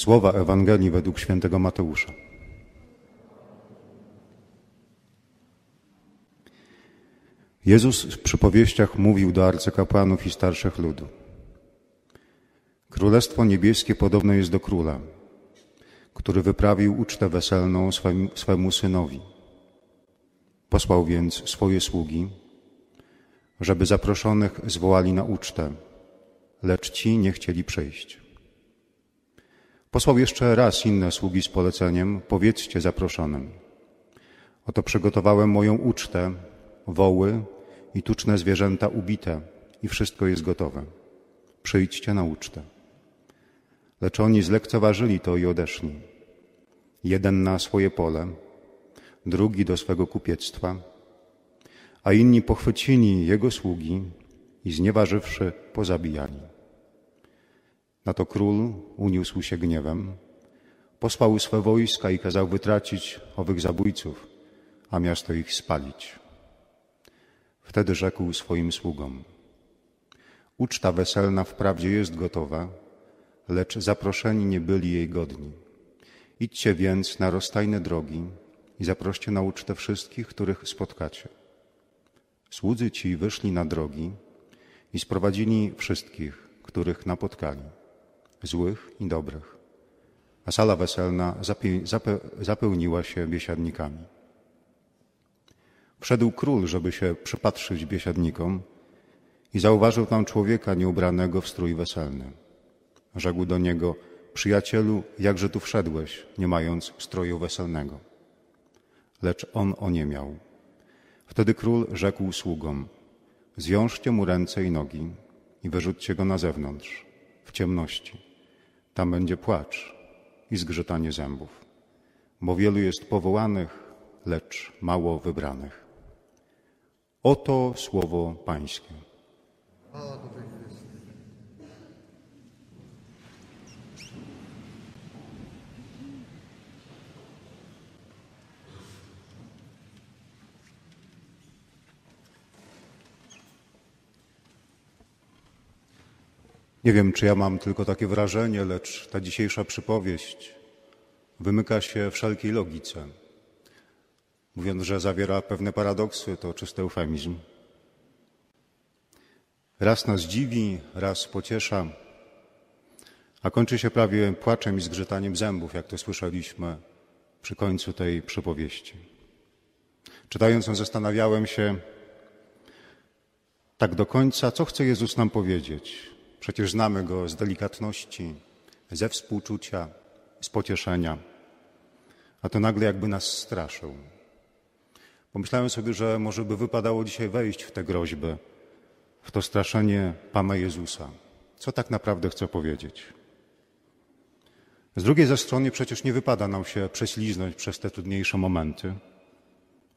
Słowa Ewangelii według świętego Mateusza. Jezus w przypowieściach mówił do arcykapłanów i starszych ludu. Królestwo niebieskie podobne jest do króla, który wyprawił ucztę weselną swemu, swemu synowi. Posłał więc swoje sługi, żeby zaproszonych zwołali na ucztę, lecz ci nie chcieli przyjść. Posłał jeszcze raz inne sługi z poleceniem: Powiedzcie zaproszonym: Oto przygotowałem moją ucztę, woły i tuczne zwierzęta ubite, i wszystko jest gotowe. Przyjdźcie na ucztę. Lecz oni zlekceważyli to i odeszli. Jeden na swoje pole, drugi do swego kupiectwa, a inni pochwycili jego sługi i znieważywszy pozabijali. Na to król uniósł się gniewem, posłał swe wojska i kazał wytracić owych zabójców, a miasto ich spalić. Wtedy rzekł swoim sługom: Uczta weselna wprawdzie jest gotowa, lecz zaproszeni nie byli jej godni. Idźcie więc na rozstajne drogi i zaproście na ucztę wszystkich, których spotkacie. Słudzy ci wyszli na drogi i sprowadzili wszystkich, których napotkali, złych i dobrych. A sala weselna zapełniła się biesiadnikami. Wszedł król, żeby się przypatrzyć biesiadnikom i zauważył tam człowieka nieubranego w strój weselny. Rzekł do niego, przyjacielu, jakże tu wszedłeś, nie mając stroju weselnego? Lecz on oniemiał. Wtedy król rzekł sługom, zwiążcie mu ręce i nogi i wyrzućcie go na zewnątrz, w ciemności. Tam będzie płacz i zgrzytanie zębów, bo wielu jest powołanych, lecz mało wybranych. Oto słowo Pańskie. Nie wiem, czy ja mam tylko takie wrażenie, lecz ta dzisiejsza przypowieść wymyka się wszelkiej logice. Mówiąc, że zawiera pewne paradoksy, to czysty eufemizm. Raz nas dziwi, raz pociesza, a kończy się prawie płaczem i zgrzytaniem zębów, jak to słyszeliśmy przy końcu tej przypowieści. Czytając ją, zastanawiałem się tak do końca, co chce Jezus nam powiedzieć. Przecież znamy go z delikatności, ze współczucia, z pocieszenia, a to nagle jakby nas straszył. Pomyślałem sobie, że może by wypadało dzisiaj wejść w tę groźbę, w to straszenie Pana Jezusa. Co tak naprawdę chce powiedzieć? Z drugiej ze strony przecież nie wypada nam się prześliznąć przez te trudniejsze momenty,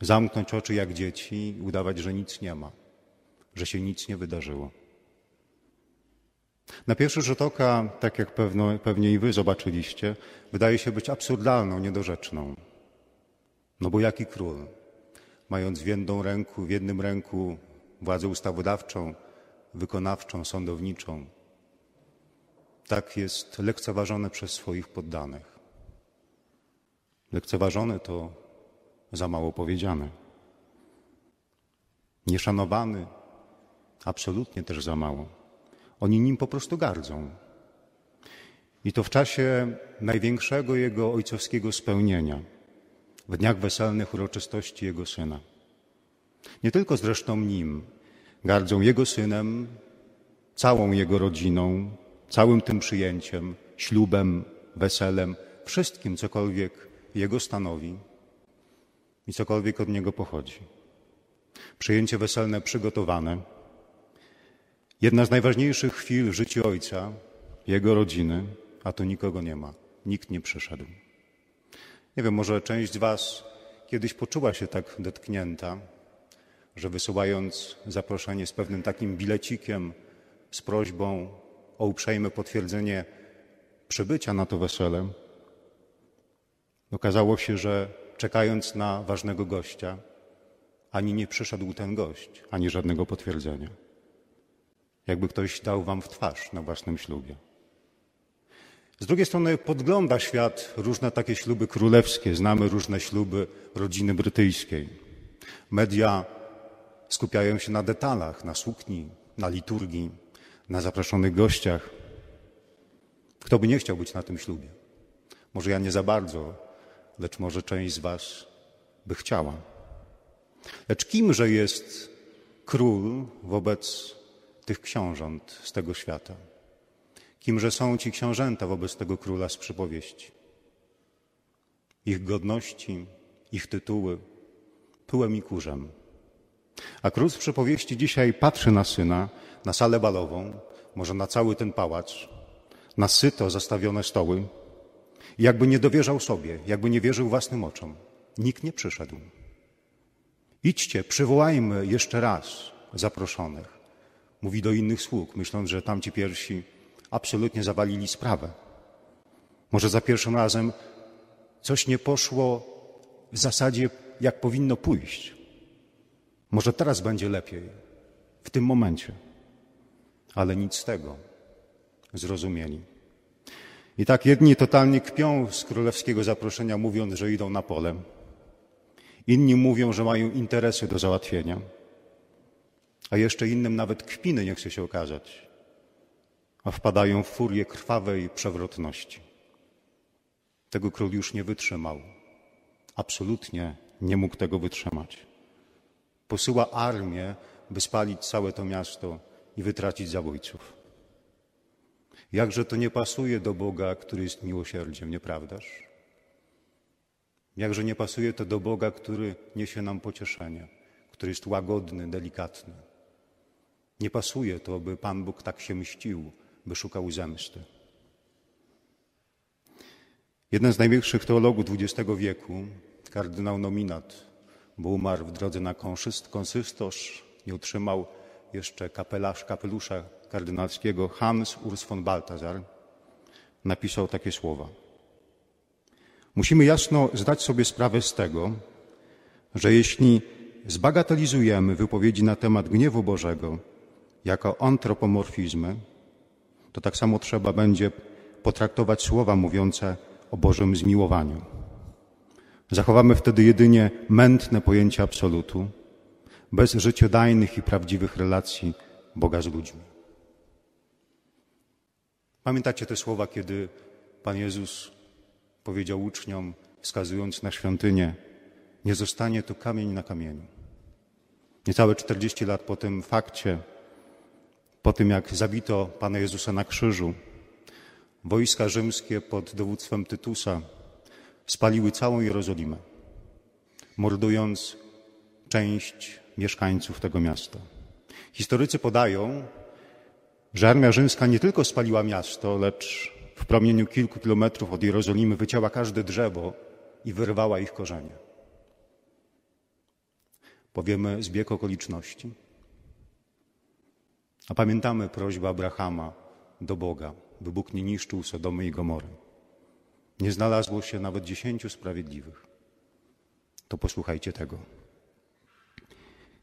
zamknąć oczy jak dzieci i udawać, że nic nie ma, że się nic nie wydarzyło. Na pierwszy rzut oka, tak jak pewno, pewnie i wy zobaczyliście, wydaje się być absurdalną, niedorzeczną. No bo jaki król, mając w jedną ręku, w jednym ręku władzę ustawodawczą, wykonawczą, sądowniczą, tak jest lekceważony przez swoich poddanych. Lekceważony to za mało powiedziane. Nieszanowany absolutnie też za mało. Oni nim po prostu gardzą. I to w czasie największego jego ojcowskiego spełnienia, w dniach weselnych uroczystości jego syna. Nie tylko zresztą nim, gardzą jego synem, całą jego rodziną, całym tym przyjęciem, ślubem, weselem, wszystkim, cokolwiek jego stanowi i cokolwiek od niego pochodzi. Przyjęcie weselne przygotowane, Jedna z najważniejszych chwil w życiu ojca, jego rodziny, a tu nikogo nie ma. Nikt nie przyszedł. Nie wiem, może część z Was kiedyś poczuła się tak dotknięta, że wysyłając zaproszenie z pewnym takim bilecikiem, z prośbą o uprzejme potwierdzenie przybycia na to wesele, okazało się, że czekając na ważnego gościa, ani nie przyszedł ten gość, ani żadnego potwierdzenia jakby ktoś dał wam w twarz na własnym ślubie. Z drugiej strony podgląda świat różne takie śluby królewskie, znamy różne śluby rodziny brytyjskiej. Media skupiają się na detalach, na sukni, na liturgii, na zaproszonych gościach. Kto by nie chciał być na tym ślubie? Może ja nie za bardzo, lecz może część z Was by chciała. Lecz kimże jest król wobec tych książąt z tego świata? Kimże są ci książęta wobec tego króla z przypowieści? Ich godności, ich tytuły, pyłem i kurzem. A król z przypowieści dzisiaj patrzy na syna, na salę balową, może na cały ten pałac, na syto zastawione stoły, i jakby nie dowierzał sobie, jakby nie wierzył własnym oczom. Nikt nie przyszedł. Idźcie, przywołajmy jeszcze raz zaproszonych. Mówi do innych sług, myśląc, że tamci pierwsi absolutnie zawalili sprawę. Może za pierwszym razem coś nie poszło w zasadzie, jak powinno pójść. Może teraz będzie lepiej, w tym momencie. Ale nic z tego zrozumieli. I tak jedni totalnie kpią z królewskiego zaproszenia, mówiąc, że idą na pole. Inni mówią, że mają interesy do załatwienia. A jeszcze innym nawet kpiny nie chce się okazać, a wpadają w furię krwawej przewrotności. Tego król już nie wytrzymał. Absolutnie nie mógł tego wytrzymać. Posyła armię, by spalić całe to miasto i wytracić zabójców. Jakże to nie pasuje do Boga, który jest miłosierdziem, nieprawdaż? Jakże nie pasuje to do Boga, który niesie nam pocieszenie, który jest łagodny, delikatny. Nie pasuje to, by Pan Bóg tak się mścił, by szukał zemsty. Jeden z największych teologów XX wieku, kardynał Nominat, bo umarł w drodze na konsystosz, nie utrzymał jeszcze kapelarz, kapelusza kardynalskiego Hans Urs von Balthasar napisał takie słowa. Musimy jasno zdać sobie sprawę z tego, że jeśli zbagatelizujemy wypowiedzi na temat gniewu Bożego jako antropomorfizmy, to tak samo trzeba będzie potraktować słowa mówiące o Bożym zmiłowaniu. Zachowamy wtedy jedynie mętne pojęcie absolutu, bez życiodajnych i prawdziwych relacji Boga z ludźmi. Pamiętacie te słowa, kiedy Pan Jezus powiedział uczniom, wskazując na świątynię, nie zostanie tu kamień na kamieniu. Niecałe 40 lat po tym fakcie, po tym jak zabito Pana Jezusa na krzyżu, wojska rzymskie pod dowództwem Tytusa spaliły całą Jerozolimę, mordując część mieszkańców tego miasta. Historycy podają, że armia rzymska nie tylko spaliła miasto, lecz w promieniu kilku kilometrów od Jerozolimy wycięła każde drzewo i wyrwała ich korzenie. Powiemy zbieg okoliczności. A pamiętamy prośbę Abrahama do Boga, by Bóg nie niszczył Sodomy i Gomory. Nie znalazło się nawet dziesięciu sprawiedliwych. To posłuchajcie tego.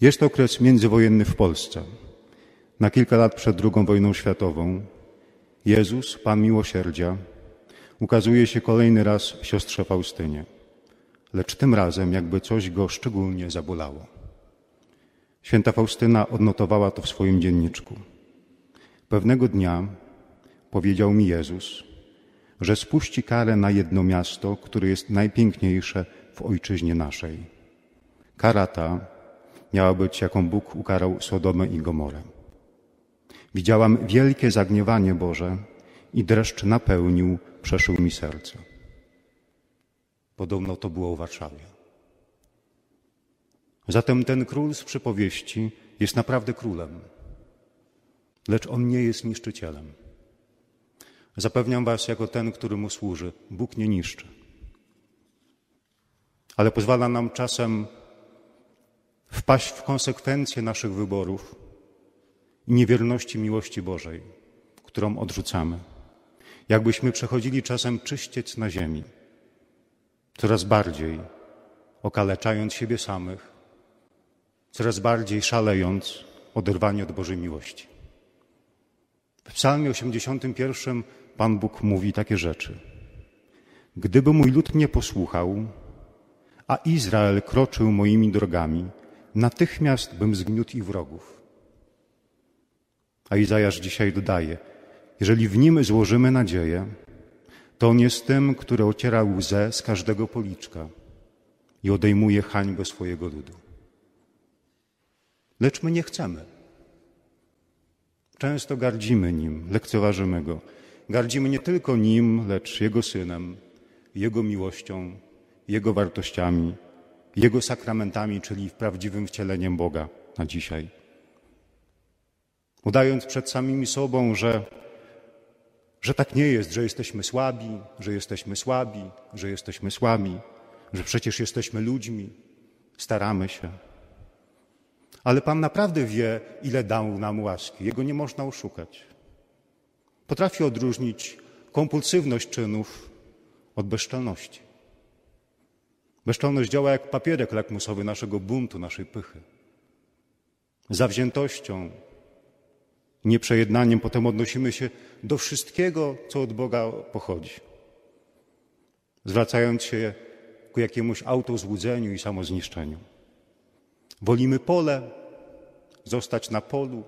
Jest okres międzywojenny w Polsce. Na kilka lat przed II wojną światową Jezus, Pan Miłosierdzia, ukazuje się kolejny raz siostrze Faustynie, lecz tym razem jakby coś go szczególnie zabolało. Święta Faustyna odnotowała to w swoim dzienniczku. Pewnego dnia powiedział mi Jezus, że spuści karę na jedno miasto, które jest najpiękniejsze w ojczyźnie naszej. Kara ta miała być, jaką Bóg ukarał Sodomę i Gomorę. Widziałam wielkie zagniewanie Boże i dreszcz napełnił, przeszył mi serce. Podobno to było w Warszawie. Zatem ten król z przypowieści jest naprawdę królem, lecz on nie jest niszczycielem. Zapewniam Was, jako ten, który mu służy, Bóg nie niszczy. Ale pozwala nam czasem wpaść w konsekwencje naszych wyborów i niewierności miłości Bożej, którą odrzucamy. Jakbyśmy przechodzili czasem czyściec na ziemi, coraz bardziej okaleczając siebie samych, coraz bardziej szalejąc, oderwani od Bożej miłości. W Psalmie 81 Pan Bóg mówi takie rzeczy. Gdyby mój lud nie posłuchał, a Izrael kroczył moimi drogami, natychmiast bym zgniótł ich wrogów. A Izajasz dzisiaj dodaje, jeżeli w nim złożymy nadzieję, to on jest tym, który ociera łzę z każdego policzka i odejmuje hańbę swojego ludu. Lecz my nie chcemy. Często gardzimy nim, lekceważymy go. Gardzimy nie tylko nim, lecz jego synem, jego miłością, jego wartościami, jego sakramentami, czyli prawdziwym wcieleniem Boga na dzisiaj. Udając przed samymi sobą, że, że tak nie jest, że jesteśmy słabi, że jesteśmy słabi, że jesteśmy słabi, że przecież jesteśmy ludźmi, staramy się. Ale Pan naprawdę wie, ile dał nam łaski. Jego nie można oszukać. Potrafi odróżnić kompulsywność czynów od bezczelności. Bezczelność działa jak papierek lakmusowy naszego buntu, naszej pychy. Zawziętością, nieprzejednaniem potem odnosimy się do wszystkiego, co od Boga pochodzi. Zwracając się ku jakiemuś autozłudzeniu i samozniszczeniu. Wolimy pole, zostać na polu,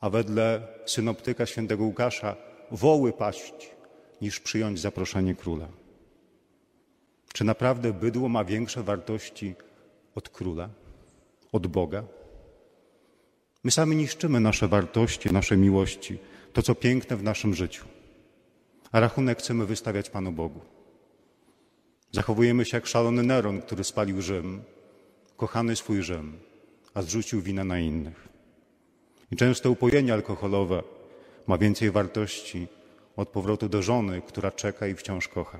a wedle synoptyka świętego Łukasza woły paść, niż przyjąć zaproszenie króla. Czy naprawdę bydło ma większe wartości od króla, od Boga? My sami niszczymy nasze wartości, nasze miłości, to co piękne w naszym życiu, a rachunek chcemy wystawiać Panu Bogu. Zachowujemy się jak szalony Neron, który spalił Rzym, kochany swój Rzym, a zrzucił winę na innych. I często upojenie alkoholowe ma więcej wartości od powrotu do żony, która czeka i wciąż kocha.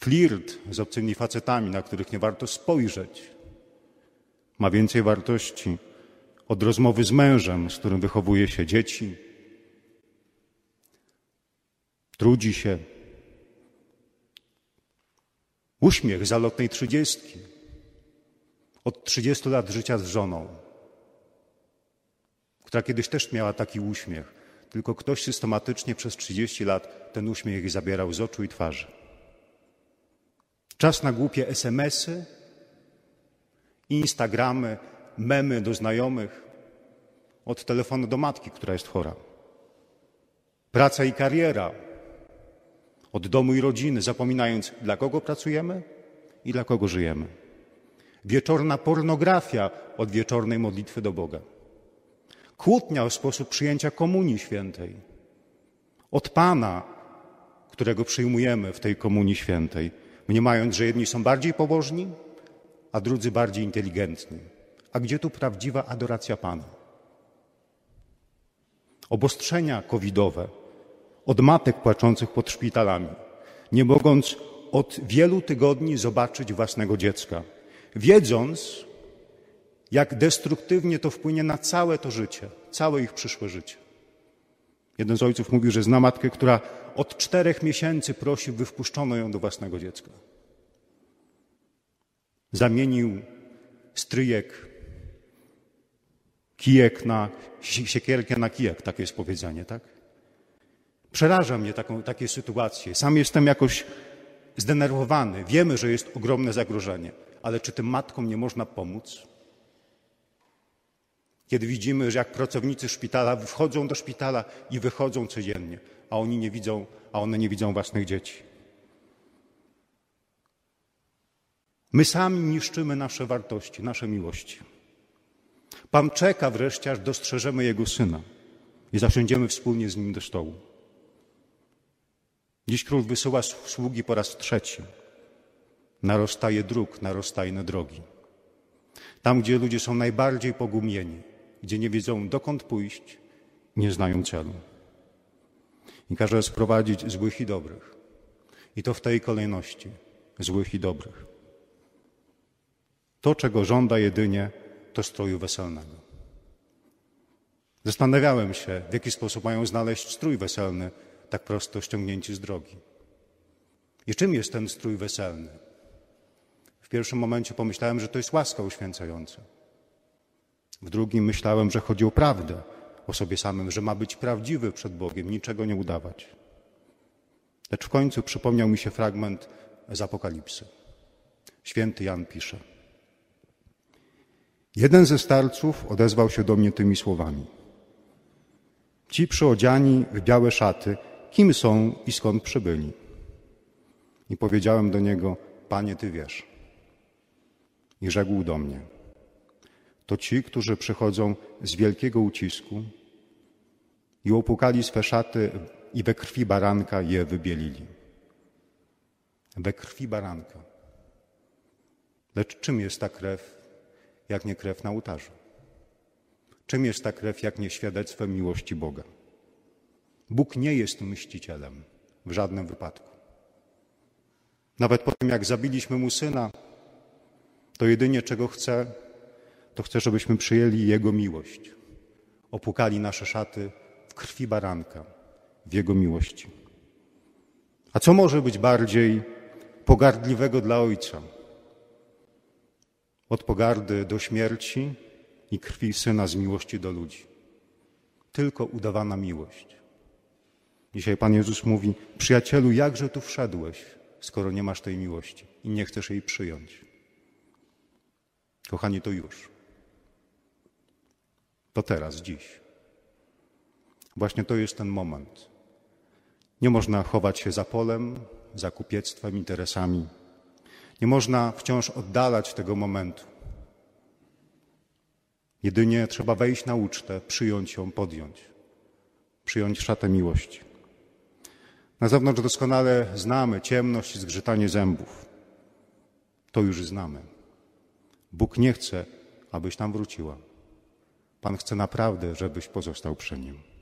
Flirt z obcymi facetami, na których nie warto spojrzeć, ma więcej wartości od rozmowy z mężem, z którym wychowuje się dzieci, trudzi się. Uśmiech zalotnej trzydziestki, od trzydziestu lat życia z żoną, która kiedyś też miała taki uśmiech, tylko ktoś systematycznie przez trzydzieści lat ten uśmiech zabierał z oczu i twarzy. Czas na głupie SMSy, Instagramy, memy do znajomych, od telefonu do matki, która jest chora. Praca i kariera, od domu i rodziny, zapominając, dla kogo pracujemy i dla kogo żyjemy. Wieczorna pornografia od wieczornej modlitwy do Boga. Kłótnia o sposób przyjęcia Komunii Świętej. Od Pana, którego przyjmujemy w tej Komunii Świętej mniemając, że jedni są bardziej pobożni, a drudzy bardziej inteligentni. A gdzie tu prawdziwa adoracja Pana? Obostrzenia covidowe od matek płaczących pod szpitalami, nie mogąc od wielu tygodni zobaczyć własnego dziecka, wiedząc, jak destruktywnie to wpłynie na całe to życie, całe ich przyszłe życie. Jeden z ojców mówił, że zna matkę, która od czterech miesięcy prosi, by wpuszczono ją do własnego dziecka. Zamienił stryjek kijek na siekierkę na kijek, takie jest powiedzenie, tak? Przeraża mnie taką, takie sytuacje. Sam jestem jakoś zdenerwowany. Wiemy, że jest ogromne zagrożenie, ale czy tym matkom nie można pomóc? Kiedy widzimy, że jak pracownicy szpitala wchodzą do szpitala i wychodzą codziennie, a oni nie widzą, a one nie widzą własnych dzieci. My sami niszczymy nasze wartości, nasze miłości. Pan czeka wreszcie, aż dostrzeżemy Jego Syna i zasiądziemy wspólnie z Nim do stołu. Dziś Król wysyła sługi po raz trzeci. Narostaje dróg, narostajne drogi. Tam, gdzie ludzie są najbardziej pogumieni, gdzie nie wiedzą dokąd pójść, nie znają celu. I każe sprowadzić złych i dobrych. I to w tej kolejności złych i dobrych. To, czego żąda jedynie, to stroju weselnego. Zastanawiałem się, w jaki sposób mają znaleźć strój weselny, tak prosto ściągnięci z drogi. I czym jest ten strój weselny? W pierwszym momencie pomyślałem, że to jest łaska uświęcająca. W drugim myślałem, że chodzi o prawdę, o sobie samym, że ma być prawdziwy przed Bogiem, niczego nie udawać. Lecz w końcu przypomniał mi się fragment z Apokalipsy. Święty Jan pisze. Jeden ze starców odezwał się do mnie tymi słowami. Ci przyodziani w białe szaty, kim są i skąd przybyli? I powiedziałem do niego, Panie, Ty wiesz. I rzekł do mnie, to ci, którzy przychodzą z wielkiego ucisku i opłukali swe szaty i we krwi baranka je wybielili. We krwi baranka. Lecz czym jest ta krew, jak nie krew na ołtarzu? Czym jest ta krew, jak nie świadectwem miłości Boga? Bóg nie jest mścicielem w żadnym wypadku. Nawet po tym, jak zabiliśmy mu syna, to jedynie czego chce, to chce, żebyśmy przyjęli Jego miłość. Opłukali nasze szaty w krwi baranka, w Jego miłości. A co może być bardziej pogardliwego dla Ojca? Od pogardy do śmierci i krwi Syna z miłości do ludzi. Tylko udawana miłość. Dzisiaj Pan Jezus mówi, przyjacielu, jakże tu wszedłeś, skoro nie masz tej miłości i nie chcesz jej przyjąć. Kochani, to już. To teraz, dziś. Właśnie to jest ten moment. Nie można chować się za polem, za kupiectwem, interesami. Nie można wciąż oddalać tego momentu. Jedynie trzeba wejść na ucztę, przyjąć ją, podjąć, przyjąć szatę miłości. Na zewnątrz doskonale znamy ciemność i zgrzytanie zębów. To już znamy. Bóg nie chce, abyś tam wróciła. Pan chce naprawdę, żebyś pozostał przy nim.